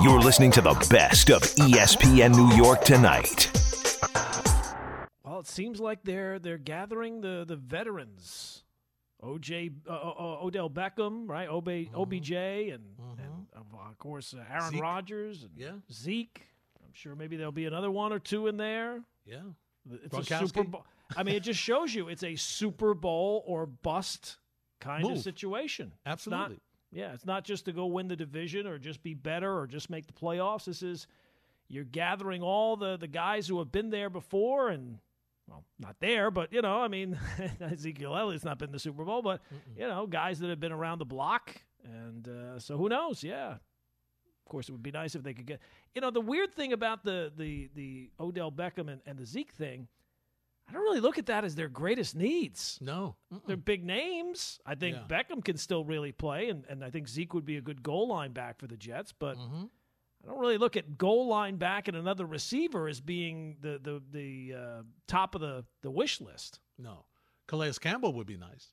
You're listening to the best of ESPN New York tonight. Well, it seems like they're they're gathering the the veterans. OJ, uh, uh, Odell Beckham, right? OB, OBJ, and, and of, of course uh, Aaron Zeke. Rodgers and Yeah. Zeke. I'm sure maybe there'll be another one or two in there. Yeah. It's a Super Bowl. I mean, it just shows you it's a Super Bowl or bust kind of situation. It's Absolutely. Yeah, it's not just to go win the division or just be better or just make the playoffs. This is you're gathering all the the guys who have been there before and well, not there, but you know, I mean, Ezekiel Elliott's not been the Super Bowl, but you know, guys that have been around the block, and uh, so who knows? Yeah, of course, it would be nice if they could get. You know, the weird thing about the the the Odell Beckham and, and the Zeke thing, I don't really look at that as their greatest needs. No. They're big names. I think Yeah. Beckham can still really play, and, and I think Zeke would be a good goal line back for the Jets. But Mm-hmm. I don't really look at goal line back and another receiver as being the the the uh, top of the the wish list, No. Calais Campbell would be nice.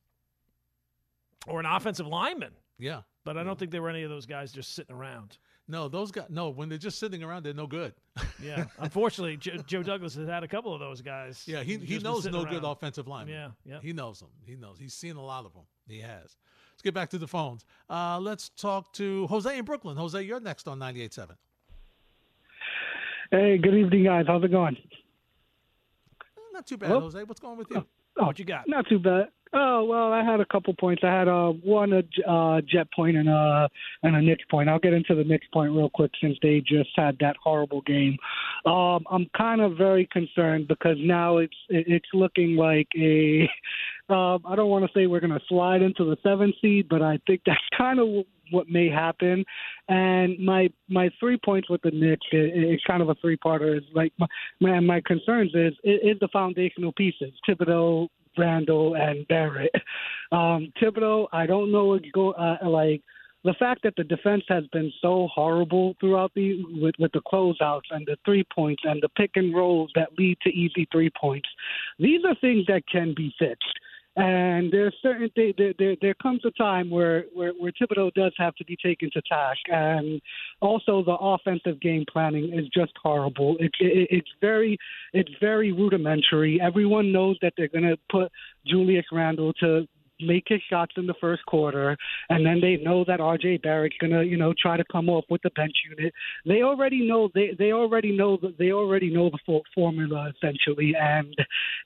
or an offensive lineman. Yeah. But I don't think there were any of those guys just sitting around. No, those guys. No, when they're just sitting around, they're no good. Yeah, unfortunately, Joe, Joe Douglas has had a couple of those guys. Yeah, he, he knows sitting no good offensive linemen. Yeah, yeah. He knows them. He knows. He's seen a lot of them. He has. Let's get back to the phones. Uh, let's talk to Jose in Brooklyn. Jose, you're next on 98.7. Hey, good evening, guys. How's it going? Eh, Not too bad, Hello? Jose. What's going with you? Oh, What you got? Not too bad. Oh well, I had a couple points. I had uh, one a uh, jet point and a and a Knicks point. I'll get into the Knicks point real quick since they just had that horrible game. Um, I'm kind of very concerned because now it's it's looking like a. Um, I don't want to say we're going to slide into the seventh seed, but I think that's kind of what may happen. And my my three points with the Knicks, it, it's kind of a three parter. Is like my, my my concerns is is the foundational pieces, Thibodeau, Randle, and Barrett. Um, Thibodeau, I don't know what go uh, like the fact that the defense has been so horrible throughout the with, with the closeouts and the three points and the pick and rolls that lead to easy three points. These are things that can be fixed. And there's certain th- there, there there comes a time where, where where Thibodeau does have to be taken to task, and also the offensive game planning is just horrible. It, it, it's very it's very rudimentary. Everyone knows that they're going to put Julius Randle to make his shots in the first quarter, and then they know that RJ Barrett's gonna, you know, try to come off with the bench unit. They already know they they already know that they already know the full formula essentially, and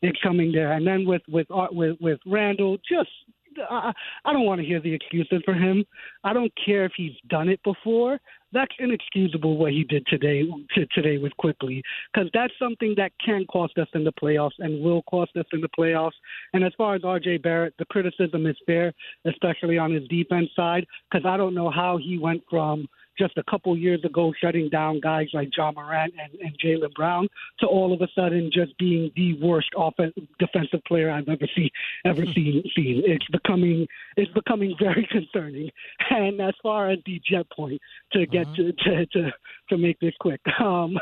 it's coming there. And then with with Ar- with with Randle, just I, I don't want to hear the excuses for him. I don't care if he's done it before. That's inexcusable what he did today to, today with quickly because that's something that can cost us in the playoffs and will cost us in the playoffs. And as far as RJ Barrett, the criticism is fair, especially on his defense side, because I don't know how he went from just a couple years ago shutting down guys like Ja Morant and, and Jaylen Brown to all of a sudden just being the worst offense defensive player I've ever seen ever seen seen. It's becoming it's becoming very concerning. And as far as the jet point to get to, to to to make this quick, um,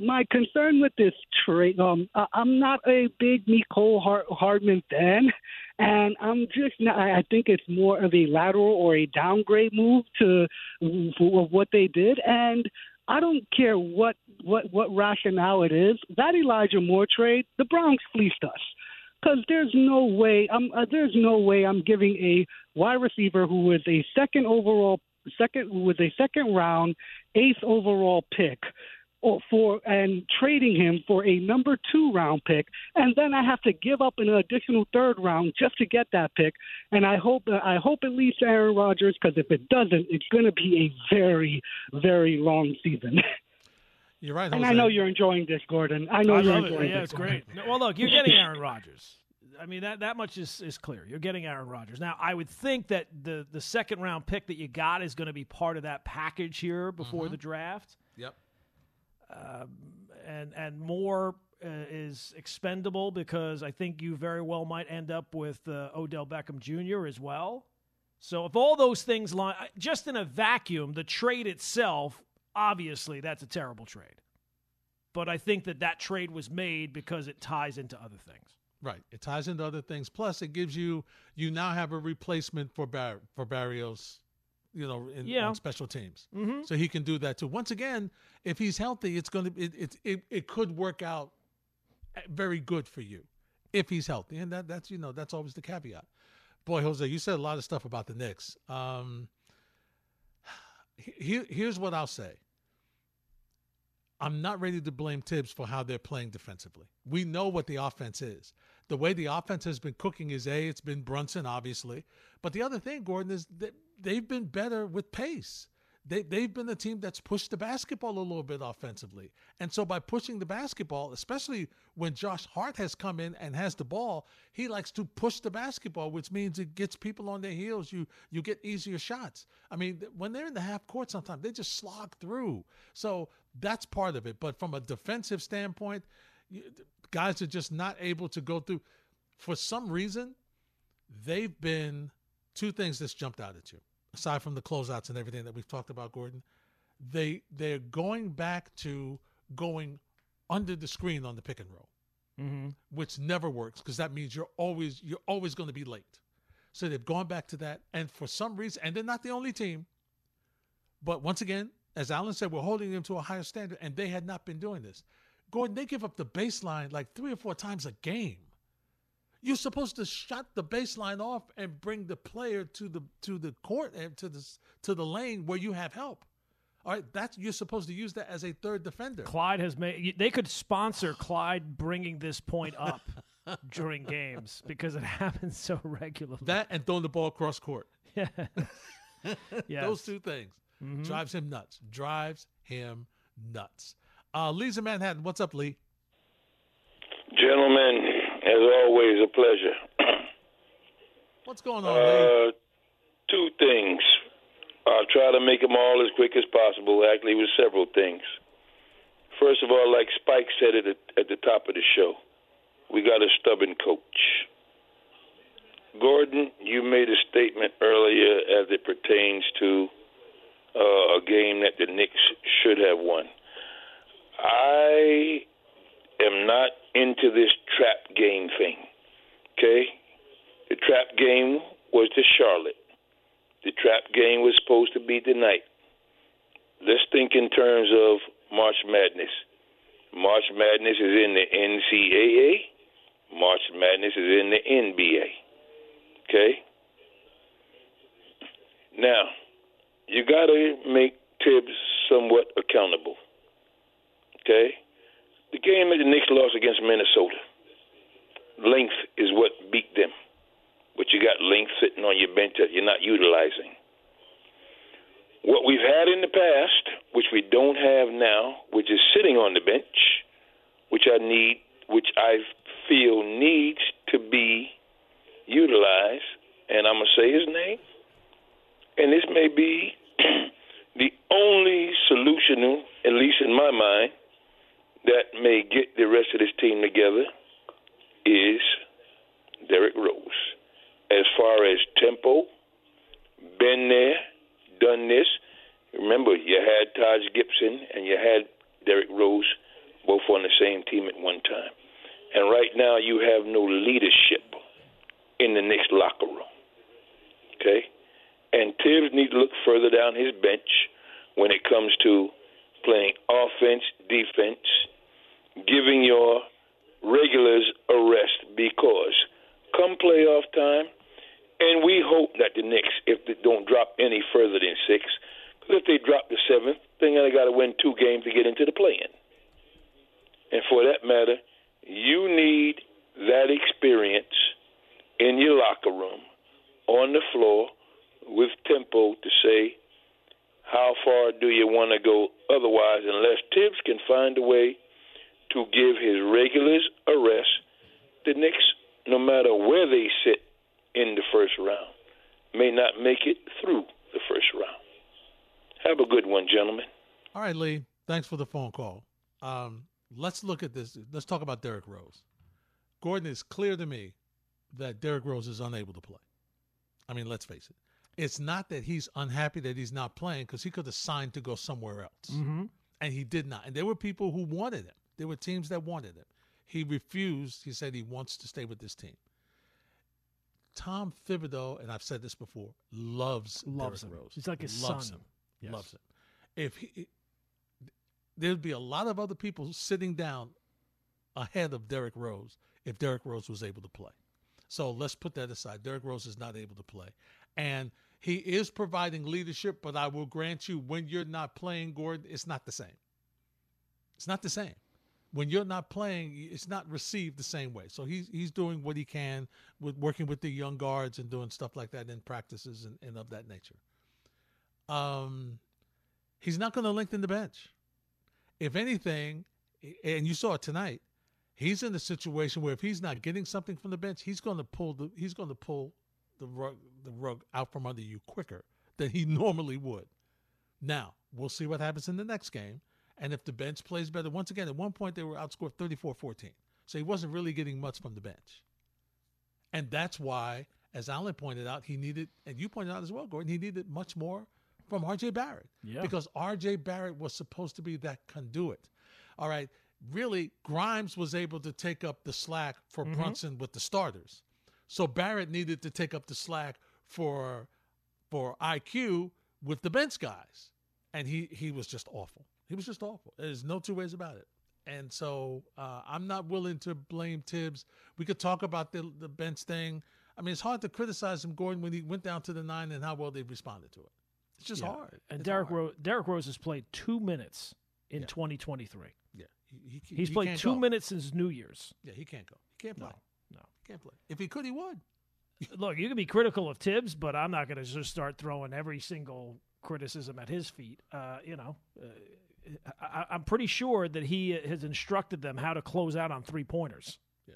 my concern with this trade, um, I, I'm not a big Mecole Hart, Hardman fan. And I'm just not, I think it's more of a lateral or a downgrade move to for what they did. And I don't care what, what, what rationale it is. That Elijah Moore trade, the Browns fleeced us. Because there's no way I'm uh, there's no way I'm giving a wide receiver who was a second overall second was a second round eighth overall pick for and trading him for a number two round pick, and then I have to give up an additional third round just to get that pick. And I hope I hope it leads to Aaron Rodgers because if it doesn't, it's going to be a very very long season. You're right, and I know you're enjoying this, Gordon. I know I you're love enjoying it. Yeah, this. it's great. No, Well, look, you're getting Aaron Rodgers. I mean that that much is, is clear. You're getting Aaron Rodgers. Now, I would think that the the second round pick that you got is going to be part of that package here before Mm-hmm. the draft, Yep. and and more uh, is expendable because I think you very well might end up with uh, Odell Beckham Jr. as well. So if all those things line, just in a vacuum, the trade itself, obviously, that's a terrible trade. But I think that that trade was made because it ties into other things. Right. It ties into other things. Plus, it gives you you now have a replacement for Bar- for Berrios you know, in, Yeah. on special teams. Mm-hmm. So he can do that too. Once again, if he's healthy, it's going to it it, it it could work out very good for you if he's healthy, and that that's you know that's always the caveat. Boy, Jose, you said a lot of stuff about the Knicks. Um, here, here's what I'll say. I'm not ready to blame Thibs for how they're playing defensively. We know what the offense is. The way the offense has been cooking is A, it's been Brunson, obviously. But the other thing, Gordon, is that they've been better with pace. They, they've been the team that's pushed the basketball a little bit offensively. And so by pushing the basketball, especially when Josh Hart has come in and has the ball, he likes to push the basketball, which means it gets people on their heels. You you get easier shots. I mean, when they're in the half court sometimes, they just slog through. So that's part of it. But from a defensive standpoint, guys are just not able to go through. For some reason, they've been two things that's jumped out at you aside from the closeouts and everything that we've talked about, Gordon, they they're going back to going under the screen on the pick and roll, Mm-hmm. which never works because that means you're always you're always going to be late. So they've gone back to that, and for some reason, and they're not the only team. But once again, as Alan said, we're holding them to a higher standard, and they had not been doing this. Gordon, they give up the baseline like three or four times a game. You're supposed to shut the baseline off and bring the player to the to the court and to the to the lane where you have help. All right, that's you're supposed to use that as a third defender. Clyde has made. They could sponsor Clyde bringing this point up during games because it happens so regularly. That and throwing the ball across court. yes. Mm-hmm. Those two things drives him nuts. Drives him nuts. Uh, Lee's in Manhattan. What's up, Lee? Gentlemen, as always, a pleasure. What's going on? Uh, two things. I'll try to make them all as quick as possible. Actually, with several things. First of all, like Spike said at the, at the top of the show, we got a stubborn coach. Gordon, you made a statement earlier as it pertains to uh, a game that the Knicks should have won. I am not into this trap game thing. Okay? The trap game was to Charlotte. The trap game was supposed to be tonight. Let's think in terms of March Madness. March Madness is in the NCAA. March Madness is in the NBA. Okay? Now, you got to make Thibs somewhat accountable. Okay? The game that the Knicks lost against Minnesota, length is what beat them. But you got length sitting on your bench that you're not utilizing. What we've had in the past, which we don't have now, which is sitting on the bench, which I need, which I feel needs to be utilized, and I'm gonna say his name, and this may be the only solution, at least in my mind, that may get the rest of this team together is Derrick Rose. As far as tempo, been there, done this. Remember, you had Taj Gibson and you had Derrick Rose both on the same team at one time. And right now, you have no leadership in the Knicks locker room. Okay? And Thibs needs to look further down his bench when it comes to playing offense, defense, giving your regulars a rest because come playoff time, and we hope that the Knicks, if they don't drop any further than six, because if they drop the seventh, then they got to win two games to get into the play-in. And for that matter, you need that experience in your locker room, on the floor, with tempo to say, how far do you want to go otherwise, unless Thibs can find a way to give his regulars a rest, the Knicks, no matter where they sit in the first round, may not make it through the first round. Have a good one, gentlemen. All right, Lee. Thanks for the phone call. Um, let's look at this. Let's talk about Derrick Rose. Gordon, it's clear to me that Derrick Rose is unable to play. I mean, let's face it. It's not that he's unhappy that he's not playing because he could have signed to go somewhere else. Mm-hmm. And he did not. And there were people who wanted him. There were teams that wanted him. He refused. He said he wants to stay with this team. Tom Thibodeau, and I've said this before, loves Loves Derrick him. Rose. He's like his loves son. him. Yes. Loves him. If he, there'd be a lot of other people sitting down ahead of Derrick Rose if Derrick Rose was able to play. So let's put that aside. Derrick Rose is not able to play, and he is providing leadership. But I will grant you, when you're not playing, Gordon, it's not the same. It's not the same. When you're not playing, it's not received the same way. So he's he's doing what he can with working with the young guards and doing stuff like that in practices and, and of that nature. Um, he's not going to lengthen the bench. If anything, and you saw it tonight, he's in a situation where if he's not getting something from the bench, he's going to pull the he's going to pull the rug the rug out from under you quicker than he normally would. Now we'll see what happens in the next game, and if the bench plays better. Once again, at one point they were outscored 34-14, so he wasn't really getting much from the bench, and that's why, as Alan pointed out, he needed, and you pointed out as well, Gordon, he needed much more from R.J. Barrett Yeah. because R.J. Barrett was supposed to be that conduit. All right, really, Grimes was able to take up the slack for mm-hmm. Brunson with the starters, so Barrett needed to take up the slack for for IQ with the bench guys, and he he was just awful. He was just awful. There's no two ways about it. And so uh, I'm not willing to blame Thibs. We could talk about the the bench thing. I mean, it's hard to criticize him, Gordon, when he went down to the nine and how well they responded to it. It's just Yeah. hard. And It's Derrick hard. Rose, Derrick Rose has played two minutes in Yeah. 2023. Yeah, he, he, He's he played two go. minutes since New Year's. Yeah, he can't go. He can't play. No, no. He can't play. If he could, he would. Look, you can be critical of Thibs, but I'm not going to just start throwing every single criticism at his feet. Uh, you know, uh, I, I'm pretty sure that he has instructed them how to close out on three pointers. Yeah.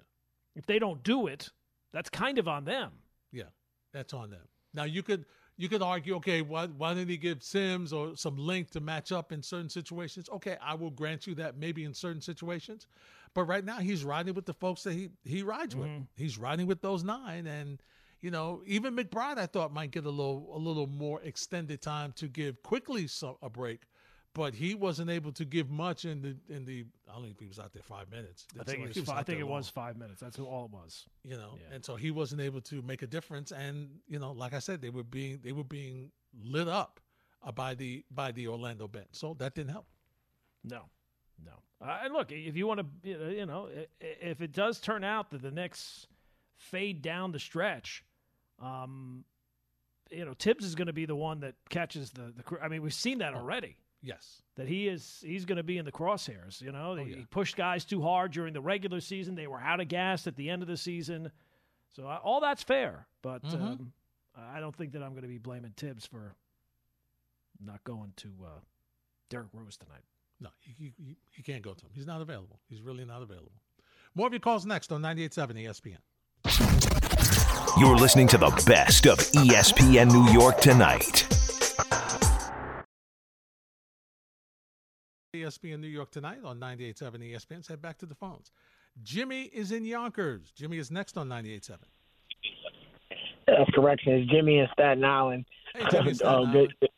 If they don't do it, that's kind of on them. Yeah, that's on them. Now you could you could argue, okay, why why didn't he give Sims or some length to match up in certain situations? Okay, I will grant you that maybe in certain situations, but right now he's riding with the folks that he he rides with. Mm-hmm. He's riding with those nine, and you know even McBride I thought might get a little a little more extended time to give Quickley some, a break. But he wasn't able to give much in the in the. I don't think he was out there five minutes. I think, it's was I think it long was five minutes. That's all it was. you know Yeah. and so he wasn't able to make a difference and you know like i said they were being they were being lit up uh, by the by the orlando bench so that didn't help No, no. Uh, and look, if you want to, you know, if it does turn out that the Knicks fade down the stretch, um, you know, Thibs is going to be the one that catches the the. I mean, we've seen that already. Yes That he is he's going to be in the crosshairs. You know, Oh, he pushed guys too hard during the regular season. They were out of gas at the end of the season. So uh, all that's fair, but Mhm. um, I don't think that I'm going to be blaming Thibs for not going to uh, Derrick Rose tonight. no he, he, he- he can't go to him he's not available he's really not available more of your calls next on 98.7 espn You're listening to the best of ESPN New York tonight. Espn new york tonight on 98.7 espn let's head back to the phones jimmy is in yonkers jimmy is next on 98.7 That's correct. It's Jimmy in Staten Island. hey jimmy in Staten Um, Island. good-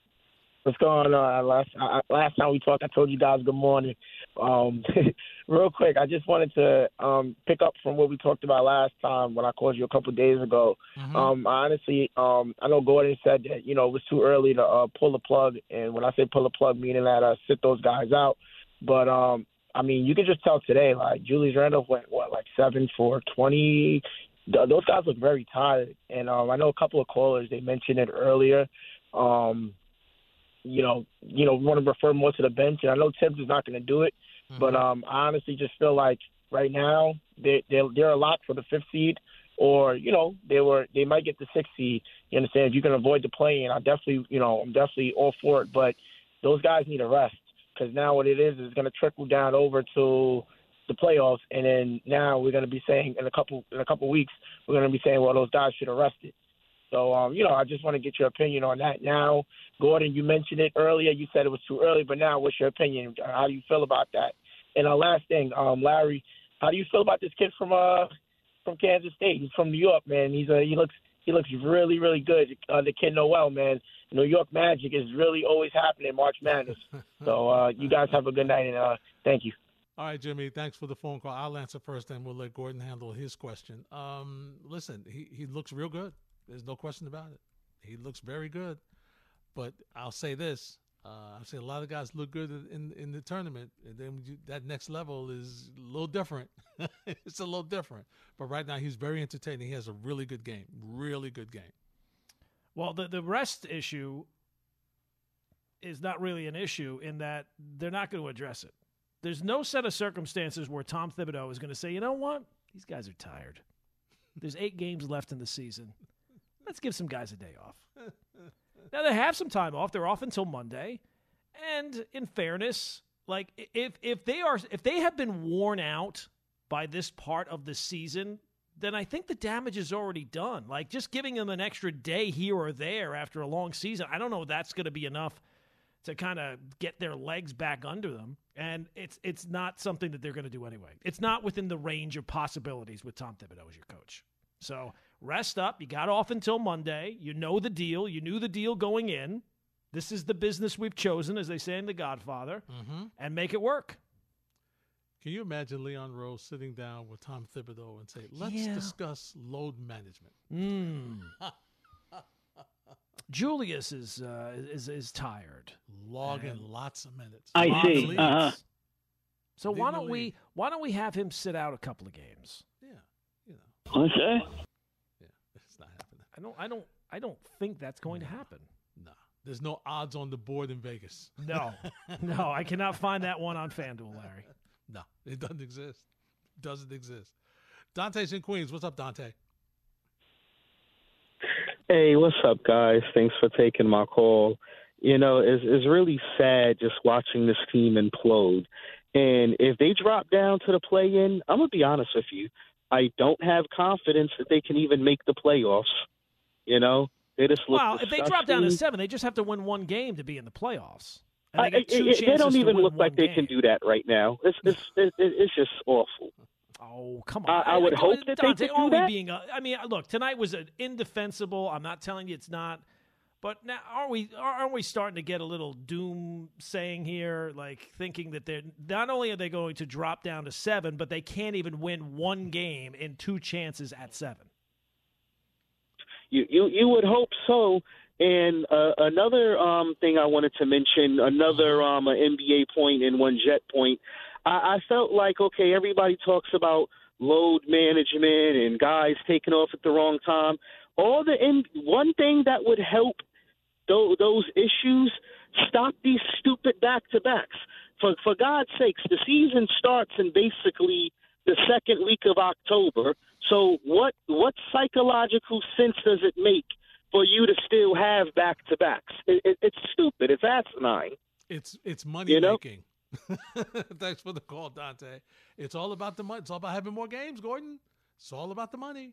What's going on? Last I, last time we talked, I told you guys good morning. Um, real quick, I just wanted to um, pick up from what we talked about last time when I called you a couple of days ago. Mhm. Um, I honestly, um, I know Gordon said that you know it was too early to uh, pull the plug, and when I say pull the plug, meaning that uh, sit those guys out. But um, I mean, you can just tell today, like Julius Randolph went what, like seven for twenty. Those guys look very tired, and um, I know a couple of callers they mentioned it earlier. Um, you know, you know, want to refer more to the bench, and I know Thibs is not going to do it, but um, I honestly just feel like right now they they they're a lock for the fifth seed, or you know they were they might get the sixth seed. You understand? If you can avoid the play, and I definitely you know I'm definitely all for it, but those guys need a rest because now what it is is going to trickle down over to the playoffs, and then now we're going to be saying in a couple in a couple weeks we're going to be saying well those guys should have rested. So um, you know I just want to get your opinion on that now. Gordon, you mentioned it earlier. You said it was too early, but now what's your opinion? How do you feel about that? And our last thing, um, Larry, how do you feel about this kid from uh from Kansas State? He's from New York, man. He's uh, he looks he looks really really good. Uh, the kid Nowell, man. New York Magic is really always happening March Madness. so uh, you guys have a good night and uh, thank you. All right, Jimmy. Thanks for the phone call. I'll answer first, and we'll let Gordon handle his question. Um, listen, he he looks real good. There's no question about it. He looks very good. But I'll say this: uh, I've seen a lot of guys look good in in the tournament, and then you, that next level is a little different. it's a little different. But right now, he's very entertaining. He has a really good game. Really good game. Well, the the rest issue is not really an issue in that they're not going to address it. There's no set of circumstances where Tom Thibodeau is going to say, you know what, these guys are tired. There's eight games left in the season. Let's give some guys a day off. now they have some time off. They're off until Monday, and in fairness, like if if they are if they have been worn out by this part of the season, then I think the damage is already done. Like just giving them an extra day here or there after a long season, I don't know if that's going to be enough to kind of get their legs back under them. And it's it's not something that they're going to do anyway. It's not within the range of possibilities with Tom Thibodeau as your coach. So rest up. You got off until Monday. You know the deal. You knew the deal going in. This is the business we've chosen, as they say in The Godfather, mm-hmm. and make it work. Can you imagine Leon Rose sitting down with Tom Thibodeau and say, "Let's Yeah. discuss load management"? Mm. Julius is uh, is is tired. Logging And- lots of minutes. I Lots see. Uh-huh. So Didn't why don't we why don't we have him sit out a couple of games? Yeah, you know, Okay. yeah, it's not happening. I don't I don't I don't think that's going to happen. Nah, there's no odds on the board in Vegas. No, no, I cannot find that one on FanDuel, Larry. No, it doesn't exist. Doesn't exist. Dante's in Queens. What's up, Dante? Hey, what's up, guys? Thanks for taking my call. You know, it's, it's really sad just watching this team implode. And if they drop down to the play in, I'm going to be honest with you. I don't have confidence that they can even make the playoffs. You know, they just look Well, if they drop down to seven, they just have to win one game to be in the playoffs. And I, they, got it- it- they don't even look like one they can do that right now. It's it's it, it, it's just awful. Oh, come on. I- I would hope that they Dante, could do are that. Being, uh, I mean, look, tonight was an indefensible. I'm not telling you it's not. But now, aren't we? Aren't we starting to get a little doom saying here, like thinking that they're not only are they going to drop down to seven, but they can't even win one game in two chances at seven. You you you would hope so. And uh, another um, thing I wanted to mention, another um, NBA point and one Jet point. I, I felt like okay, everybody talks about load management and guys taking off at the wrong time. All the in, one thing that would help those, those issues stop these stupid back to backs. For for God's sakes, the season starts in basically the second week of October. So what what psychological sense does it make for you to still have back to backs? It, it, it's stupid. It's asinine. It's it's money You know? making. Thanks for the call, Dante. It's all about the money. It's all about having more games, Gordon. It's all about the money.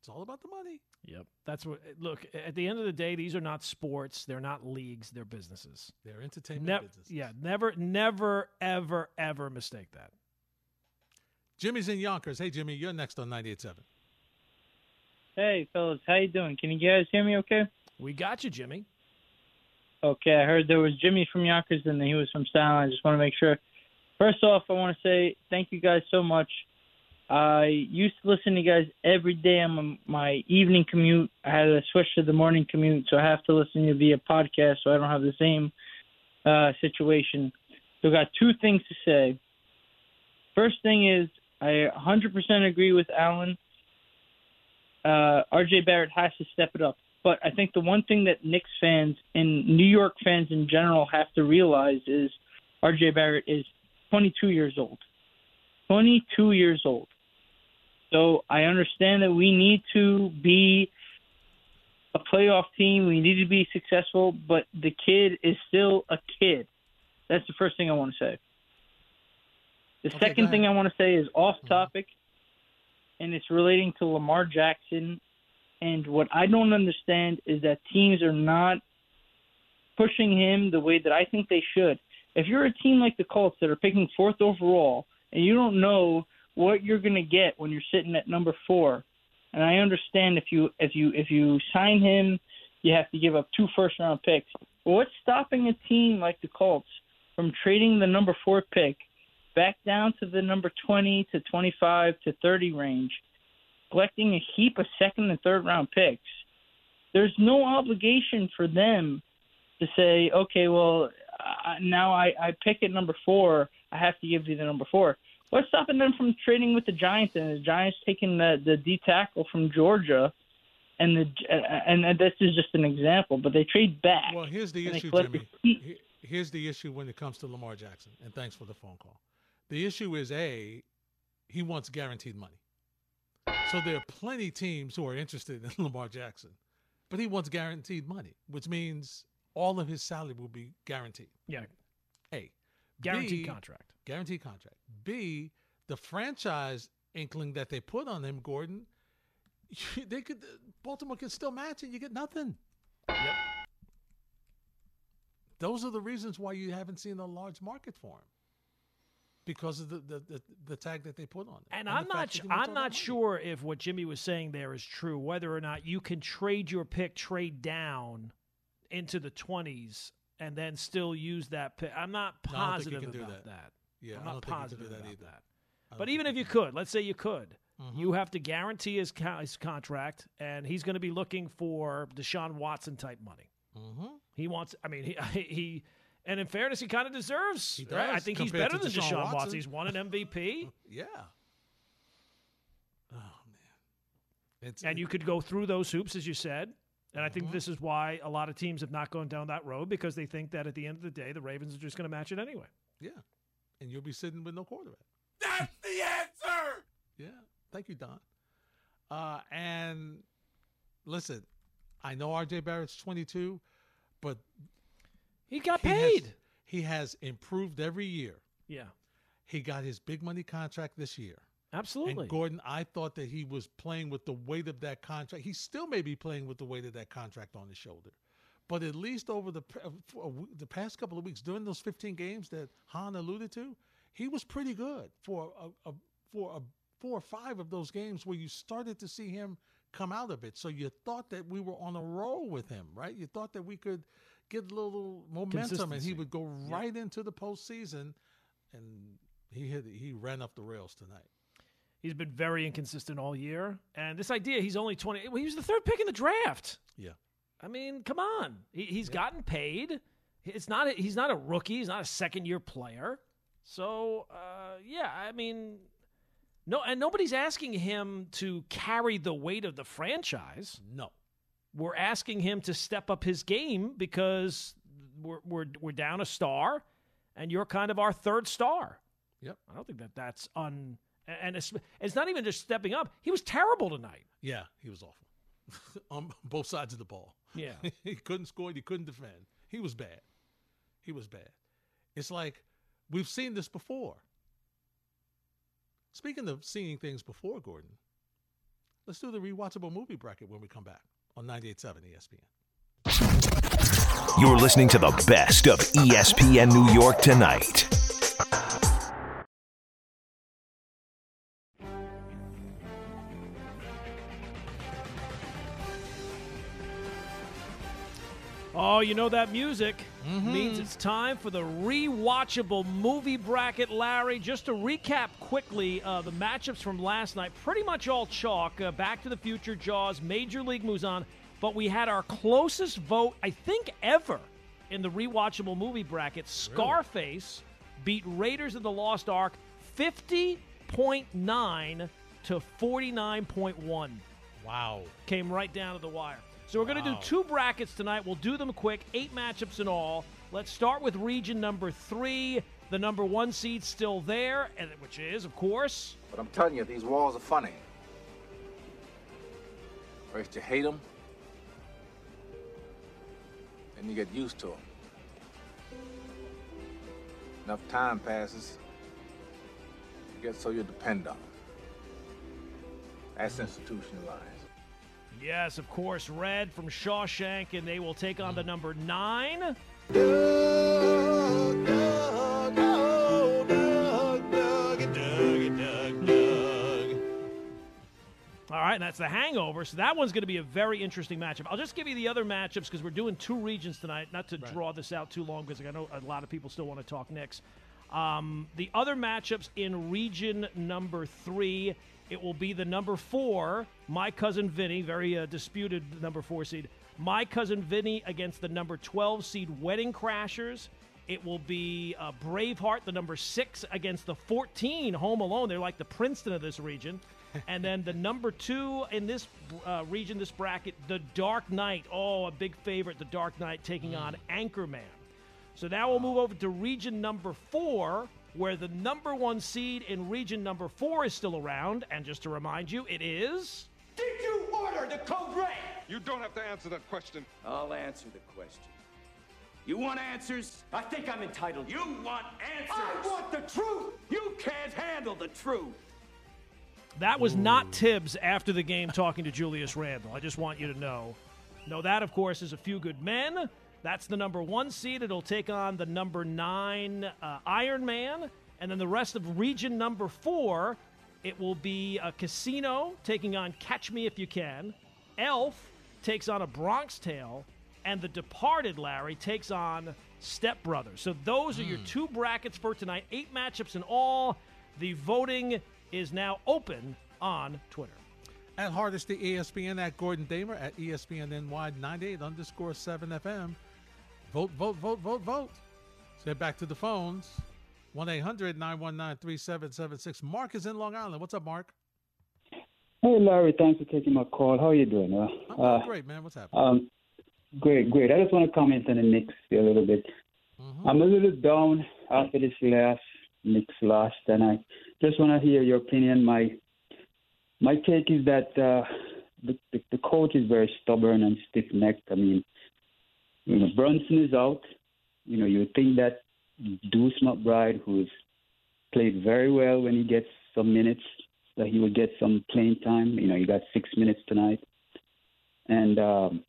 It's all about the money. Yep, that's what. Look, at the end of the day, these are not sports. They're not leagues. They're businesses. They're entertainment Never, businesses. yeah, never, never, ever, ever mistake that. Jimmy's in Yonkers. Hey, Jimmy, you're next on 98.7. Hey, fellas, how you doing? Can you guys hear me okay? We got you, Jimmy. Okay, I heard there was Jimmy from Yonkers and then he was from Staten Island. I just want to make sure. First off, I want to say thank you guys so much. I used to listen to you guys every day on my evening commute. I had to switch to the morning commute, so I have to listen to you via podcast, so I don't have the same uh, situation. So, I got two things to say. First thing is, I 100% agree with Alan. Uh, RJ Barrett has to step it up. But I think the one thing that Knicks fans and New York fans in general have to realize is RJ Barrett is 22 years old. 22 years old. So I understand that we need to be a playoff team. We need to be successful, but the kid is still a kid. That's the first thing I want to say. The Okay, second thing I want to say is off uh-huh. topic, and it's relating to Lamar Jackson. And what I don't understand is that teams are not pushing him the way that I think they should. If you're a team like the Colts that are picking fourth overall and you don't know what you're going to get when you're sitting at number four, and I understand if you if you if you sign him, you have to give up two first round picks. But what's stopping a team like the Colts from trading the number four pick back down to the number 20 to 25 to 30 range, collecting a heap of second and third round picks. There's no obligation for them to say, okay, well, uh, now I, I pick at number four. I have to give you the number four. What's stopping them from trading with the Giants and the Giants taking the the D tackle from Georgia, and the and, and this is just an example, but they trade back. Well, here's the issue, Jimmy. the Here's the issue when it comes to Lamar Jackson. And thanks for the phone call. The issue is a he wants guaranteed money. So there are plenty teams who are interested in Lamar Jackson, but he wants guaranteed money, which means all of his salary will be guaranteed. Yeah, A. guaranteed B, contract. Guaranteed contract. B, the franchise inkling that they put on him, Gordon, they could Baltimore can still match it. You get nothing. Yep. Those are the reasons why you haven't seen a large market for him. Because of the the, the, the tag that they put on it. And, the I'm not that su- he wants I'm not sure if what Jimmy was saying there is true, whether or not you can trade your pick, trade down into the 20s, and then still use that pick. I'm not No, I don't think you positive about that. that. Yeah, I'm not don't think you positive can do that about either. that. But even if you could, let's say you could, Mhm. you have to guarantee his, co- his contract, and he's going to be looking for Deshaun Watson type money. Mhm. He wants. I mean, he he. And in fairness, he kind of deserves. He right? I think he's better than Deshaun Deshaun Watson. Watson. He's won an MVP. Yeah. Oh man. It's and you could go through those hoops, as you said. And I Mm-hmm. think this is why a lot of teams have not gone down that road because they think that at the end of the day, the Ravens are just going to match it anyway. Yeah. And you'll be sitting with no quarterback. That's the answer. Yeah. Thank you, Don. Uh, and listen, I know RJ Barrett's 22, but He got he has- paid. he has improved every year. yeah, He got his big money contract this year. absolutely. And Gordon, I thought that he was playing with the weight of that contract. He still may be playing with the weight of that contract on his shoulder. But at least over the p- for a w- the past couple of weeks, during those 15 games that Hahn alluded to, he was pretty good for a, a for a four or five of those games where you started to see him come out of it. So you thought that we were on a roll with him, right? You thought that we could get a little momentum and he would go right into the postseason, and he hit he ran up the rails tonight. He's been very inconsistent all year. And this idea, he's only 20. Well, he was the third pick in the draft. Yeah. I mean, come on. He, he's gotten paid. It's not. A, he's not a rookie. He's not a second year player. So uh, yeah, I mean, no, and nobody's asking him to carry the weight of the franchise. No. We're asking him to step up his game because we're we're we're down a star, and you're kind of our third star. Yep. I don't think that that's un. And it's, it's not even just stepping up. He was terrible tonight. Yeah, he was awful on both sides of the ball. Yeah. he couldn't score. He couldn't defend. He was bad. He was bad. It's like we've seen this before. Speaking of seeing things before, Gordon, let's do the rewatchable movie bracket when we come back on 98.7 ESPN. You're listening to the best of ESPN New York tonight. Oh, you know that music means it's time for the rewatchable movie bracket, Larry. Just to recap quickly uh, the matchups from last night, pretty much all chalk. Uh, Back to the Future, Jaws, Major League moves on, but we had our closest vote, I think, ever in the rewatchable movie bracket. Scarface beat Raiders of the Lost Ark 50.9 to 49.1 Wow. came right down to the wire. So we're going to do two brackets tonight. We'll do them quick, eight matchups in all. Let's start with region number three. The number one seed still there, and which is, of course, But I'm telling you, these walls are funny. First you hate them, then you get used to them. Enough time passes, you get so you depend on them. That's mm-hmm. institutionalized. Yes, of course, Red from Shawshank, and they will take on the number nine. All right, and that's the hangover. So that one's going to be a very interesting matchup. I'll just give you the other matchups because we're doing two regions tonight, not to draw this out too long because I know a lot of people still want to talk next. Um, the other matchups in region number three, it will be the number four, my cousin Vinny, very uh, disputed number four seed. My cousin Vinny against the number 12 seed Wedding Crashers. It will be uh, Braveheart, the number six, against the 14 Home Alone. They're like the Princeton of this region. and then the number two in this uh, region, this bracket, the Dark Knight. Oh, a big favorite, the Dark Knight taking on Anchorman. So now we'll move over to region number four, where the number one seed in region number four is still around. And just to remind you, it is. Did you order the code red? You don't have to answer that question. I'll answer the question. You want answers? I think I'm entitled. You want answers? I want the truth. You can't handle the truth. That was not Thibs after the game talking to Julius Randle. I just want you to know. No, that, of course, is a few good men. That's the number one seed. It'll take on the number nine uh, Iron Man. And then the rest of region number four, it will be a casino taking on Catch Me If You Can. Elf takes on a Bronx Tale. And The Departed, Larry, takes on Step Brothers. So those are your two brackets for tonight. Eight matchups in all. The voting is now open on Twitter. At Hardesty ESPN, at Gordon Damer, at ESPN NY 98 underscore 7 FM. Vote, vote, vote, vote, vote. Let's get back to the phones. 1 800 919 3776. Mark is in Long Island. What's up, Mark? Hey, Larry. Thanks for taking my call. How are you doing? Uh, uh, great, man. What's happening? um, great, great. I just want to comment on the Knicks a little bit. Mm-hmm. I'm a little down after this last Knicks loss, and I just want to hear your opinion. My my take is that uh, the, the the coach is very stubborn and stiff necked. I mean, you know, Brunson is out. You know, you think that Deuce McBride, who's played very well when he gets some minutes, that he would get some playing time. You know, he got six minutes tonight, and um,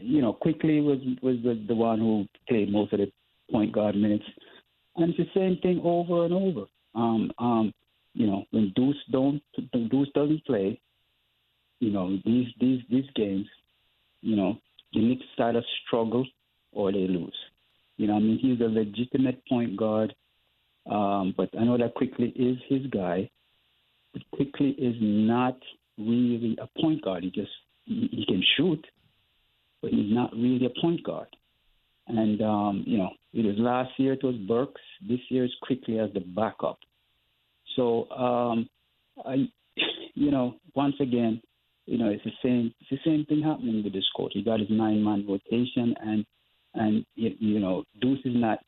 you know, Quickley was was the, the one who played most of the point guard minutes, and it's the same thing over and over. Um, um, you know, when Deuce don't Deuce doesn't play, you know, these these these games, you know, the Knicks either struggle or they lose. You know, I mean, he's a legitimate point guard, um, but I know that Quickley is his guy. But Quickley is not really a point guard. He just he, he can shoot, but he's not really a point guard. And um, you know, it was last year it was Burks. This year is Quickley as the backup. So um, I, you know, once again, you know, it's the same. It's the same thing happening with this coach. He got his nine-man rotation, and and you, know, Deuce is not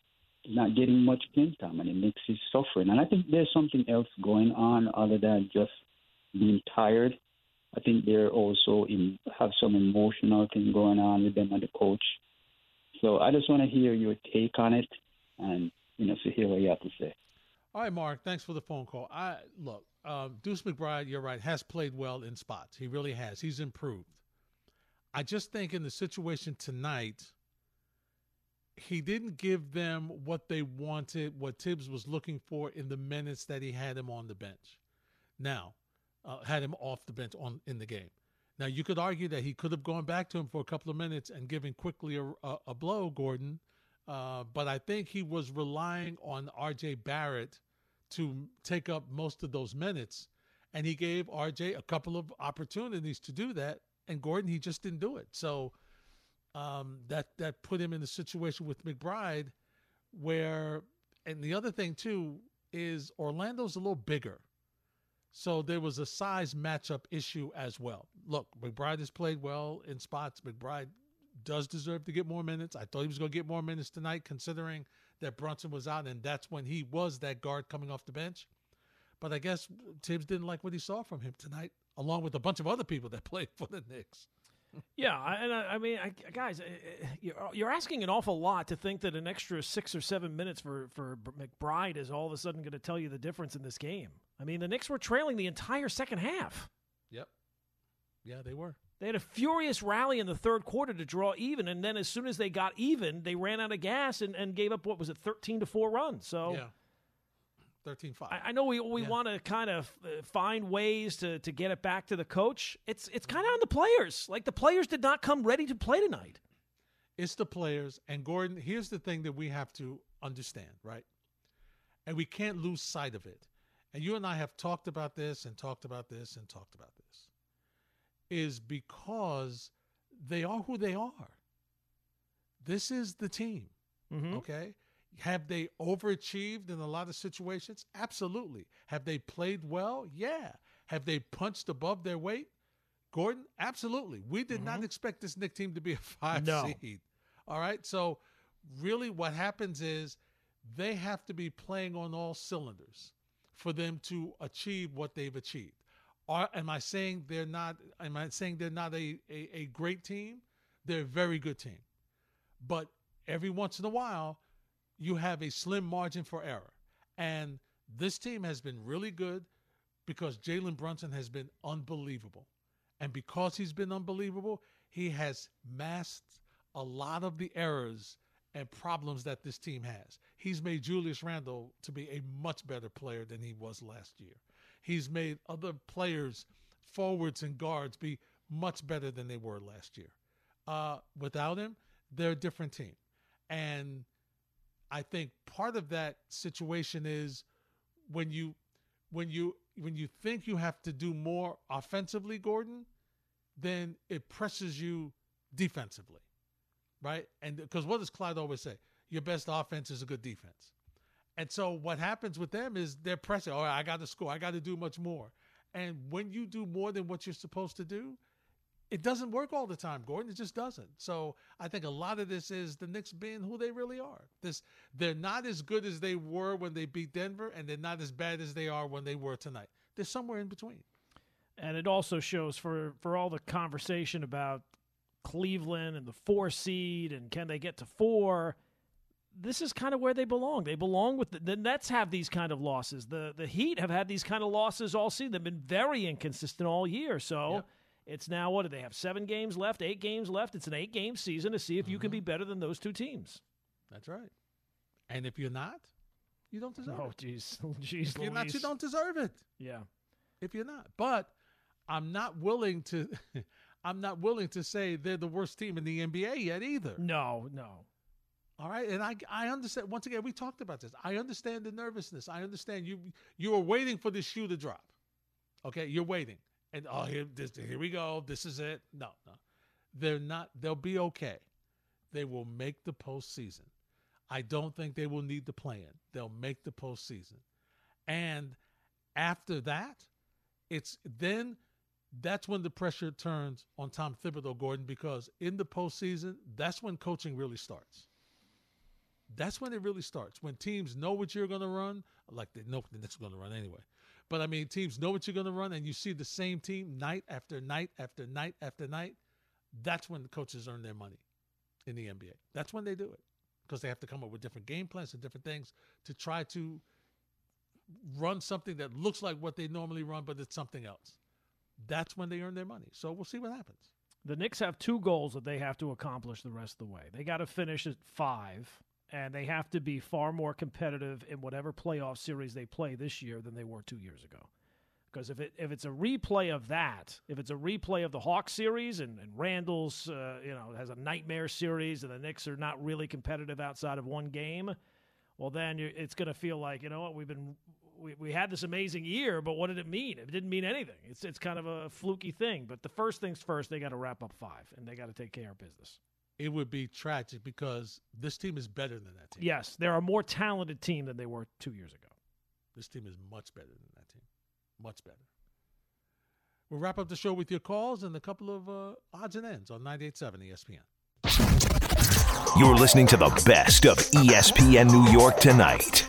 not getting much game time, and it makes him suffering. And I think there's something else going on other than just being tired. I think they're also in have some emotional thing going on with them and the coach. So I just want to hear your take on it, and you know, to hear what you have to say. All right, Mark. Thanks for the phone call. I look, um, Deuce McBride. You're right. Has played well in spots. He really has. He's improved. I just think in the situation tonight, he didn't give them what they wanted, what Thibs was looking for in the minutes that he had him on the bench. Now, uh, had him off the bench on in the game. Now you could argue that he could have gone back to him for a couple of minutes and given Quickley a, a, a blow, Gordon. Uh, but I think he was relying on R.J. Barrett to take up most of those minutes, and he gave R.J. a couple of opportunities to do that, and Gordon he just didn't do it. So um, that that put him in a situation with McBride, where and the other thing too is Orlando's a little bigger. So there was a size matchup issue as well. Look, McBride has played well in spots. McBride does deserve to get more minutes. I thought he was going to get more minutes tonight, considering that Brunson was out, and that's when he was that guard coming off the bench. But I guess Thibs didn't like what he saw from him tonight, along with a bunch of other people that played for the Knicks. Yeah, and I, I mean, I, guys, uh, uh, you're, you're asking an awful lot to think that an extra six or seven minutes for for McBride is all of a sudden going to tell you the difference in this game. I mean, the Knicks were trailing the entire second half. Yep. Yeah, they were. They had a furious rally in the third quarter to draw even, and then as soon as they got even, they ran out of gas and, and gave up what was it, thirteen to four runs. So Yeah. 13 5. I, I know we we Yeah. want to kind of uh, find ways to, to get it back to the coach. It's it's kind of on the players. Like the players did not come ready to play tonight. It's the players. And Gordon, here's the thing that we have to understand, right? and we can't lose sight of it. And you and I have talked about this and talked about this and talked about this. Is because they are who they are. This is the team. Mhm. Okay. Have they overachieved in a lot of situations? Absolutely. Have they played well? Yeah. Have they punched above their weight? Gordon, absolutely. We did not expect this Nick team to be a five No. seed. All right. So, really, what happens is they have to be playing on all cylinders for them to achieve what they've achieved. Are, am I saying they're not? Am I saying they're not a, a, a great team? They're a very good team. But every once in a while, you have a slim margin for error. And this team has been really good because Jalen Brunson has been unbelievable. And because he's been unbelievable, he has masked a lot of the errors and problems that this team has. He's made Julius Randle to be a much better player than he was last year. He's made other players, forwards and guards, be much better than they were last year. Uh, without him, they're a different team. And I think part of that situation is when you when you when you think you have to do more offensively, Gordon, then it presses you defensively, right? And because what does Clyde always say? Your best offense is a good defense. And so what happens with them is they're pressing. All right, I got to score. I got to do much more. And when you do more than what you're supposed to do, it doesn't work all the time, Gordon. It just doesn't. So I think a lot of this is the Knicks being who they really are. This they're not as good as they were when they beat Denver, and they're not as bad as they are when they were tonight. They're somewhere in between. And it also shows for for all the conversation about Cleveland and the four seed and can they get to four. This is kind of where they belong. They belong with the, the Nets. Have these kind of losses. The the Heat have had these kind of losses all season. They've been very inconsistent all year. So it's now what do they have? Seven games left, eight games left. It's an eight game season to see if you can mm-hmm. be better than those two teams. That's right. And if you're not, you don't deserve Oh, it. jeez, jeez, If you're not, you don't deserve it. Yeah. If you're not, but I'm not willing to. I'm not willing to say they're the worst team in the NBA yet either. No, no. All right, and I I understand. Once again, we talked about this. I understand the nervousness. I understand you you are waiting for the shoe to drop. Okay, you're waiting, and oh here this, here we go. This is it. No, no, they're not. They'll be okay. They will make the postseason. I don't think they will need the plan. They'll make the postseason, and after that, it's then that's when the pressure turns on Tom Thibodeau, Gordon, because in the postseason, that's when coaching really starts. That's when it really starts. When teams know what you're going to run, like they know the Knicks are going to run anyway. But I mean, teams know what you're going to run, and you see the same team night after night after night after night. That's when the coaches earn their money in the NBA. That's when they do it because they have to come up with different game plans and different things to try to run something that looks like what they normally run, but it's something else. That's when they earn their money. So we'll see what happens. The Knicks have two goals that they have to accomplish the rest of the way. They got to finish at five, and they have to be far more competitive in whatever playoff series they play this year than they were two years ago. Because if it if it's a replay of that, if it's a replay of the Hawks series and, and Randle's, uh, you know, has a nightmare series, and the Knicks are not really competitive outside of one game, well, then it's going to feel like you know what we've been we, we had this amazing year, but what did it mean? It didn't mean anything. It's it's kind of a fluky thing. But the first things first, they got to wrap up five, and they got to take care of business. It would be tragic because this team is better than that team. Yes, they're a more talented team than they were two years ago. This team is much better than that team. Much better. We'll wrap up the show with your calls and a couple of uh, odds and ends on 98.7 ESPN. You're listening to the best of ESPN New York tonight.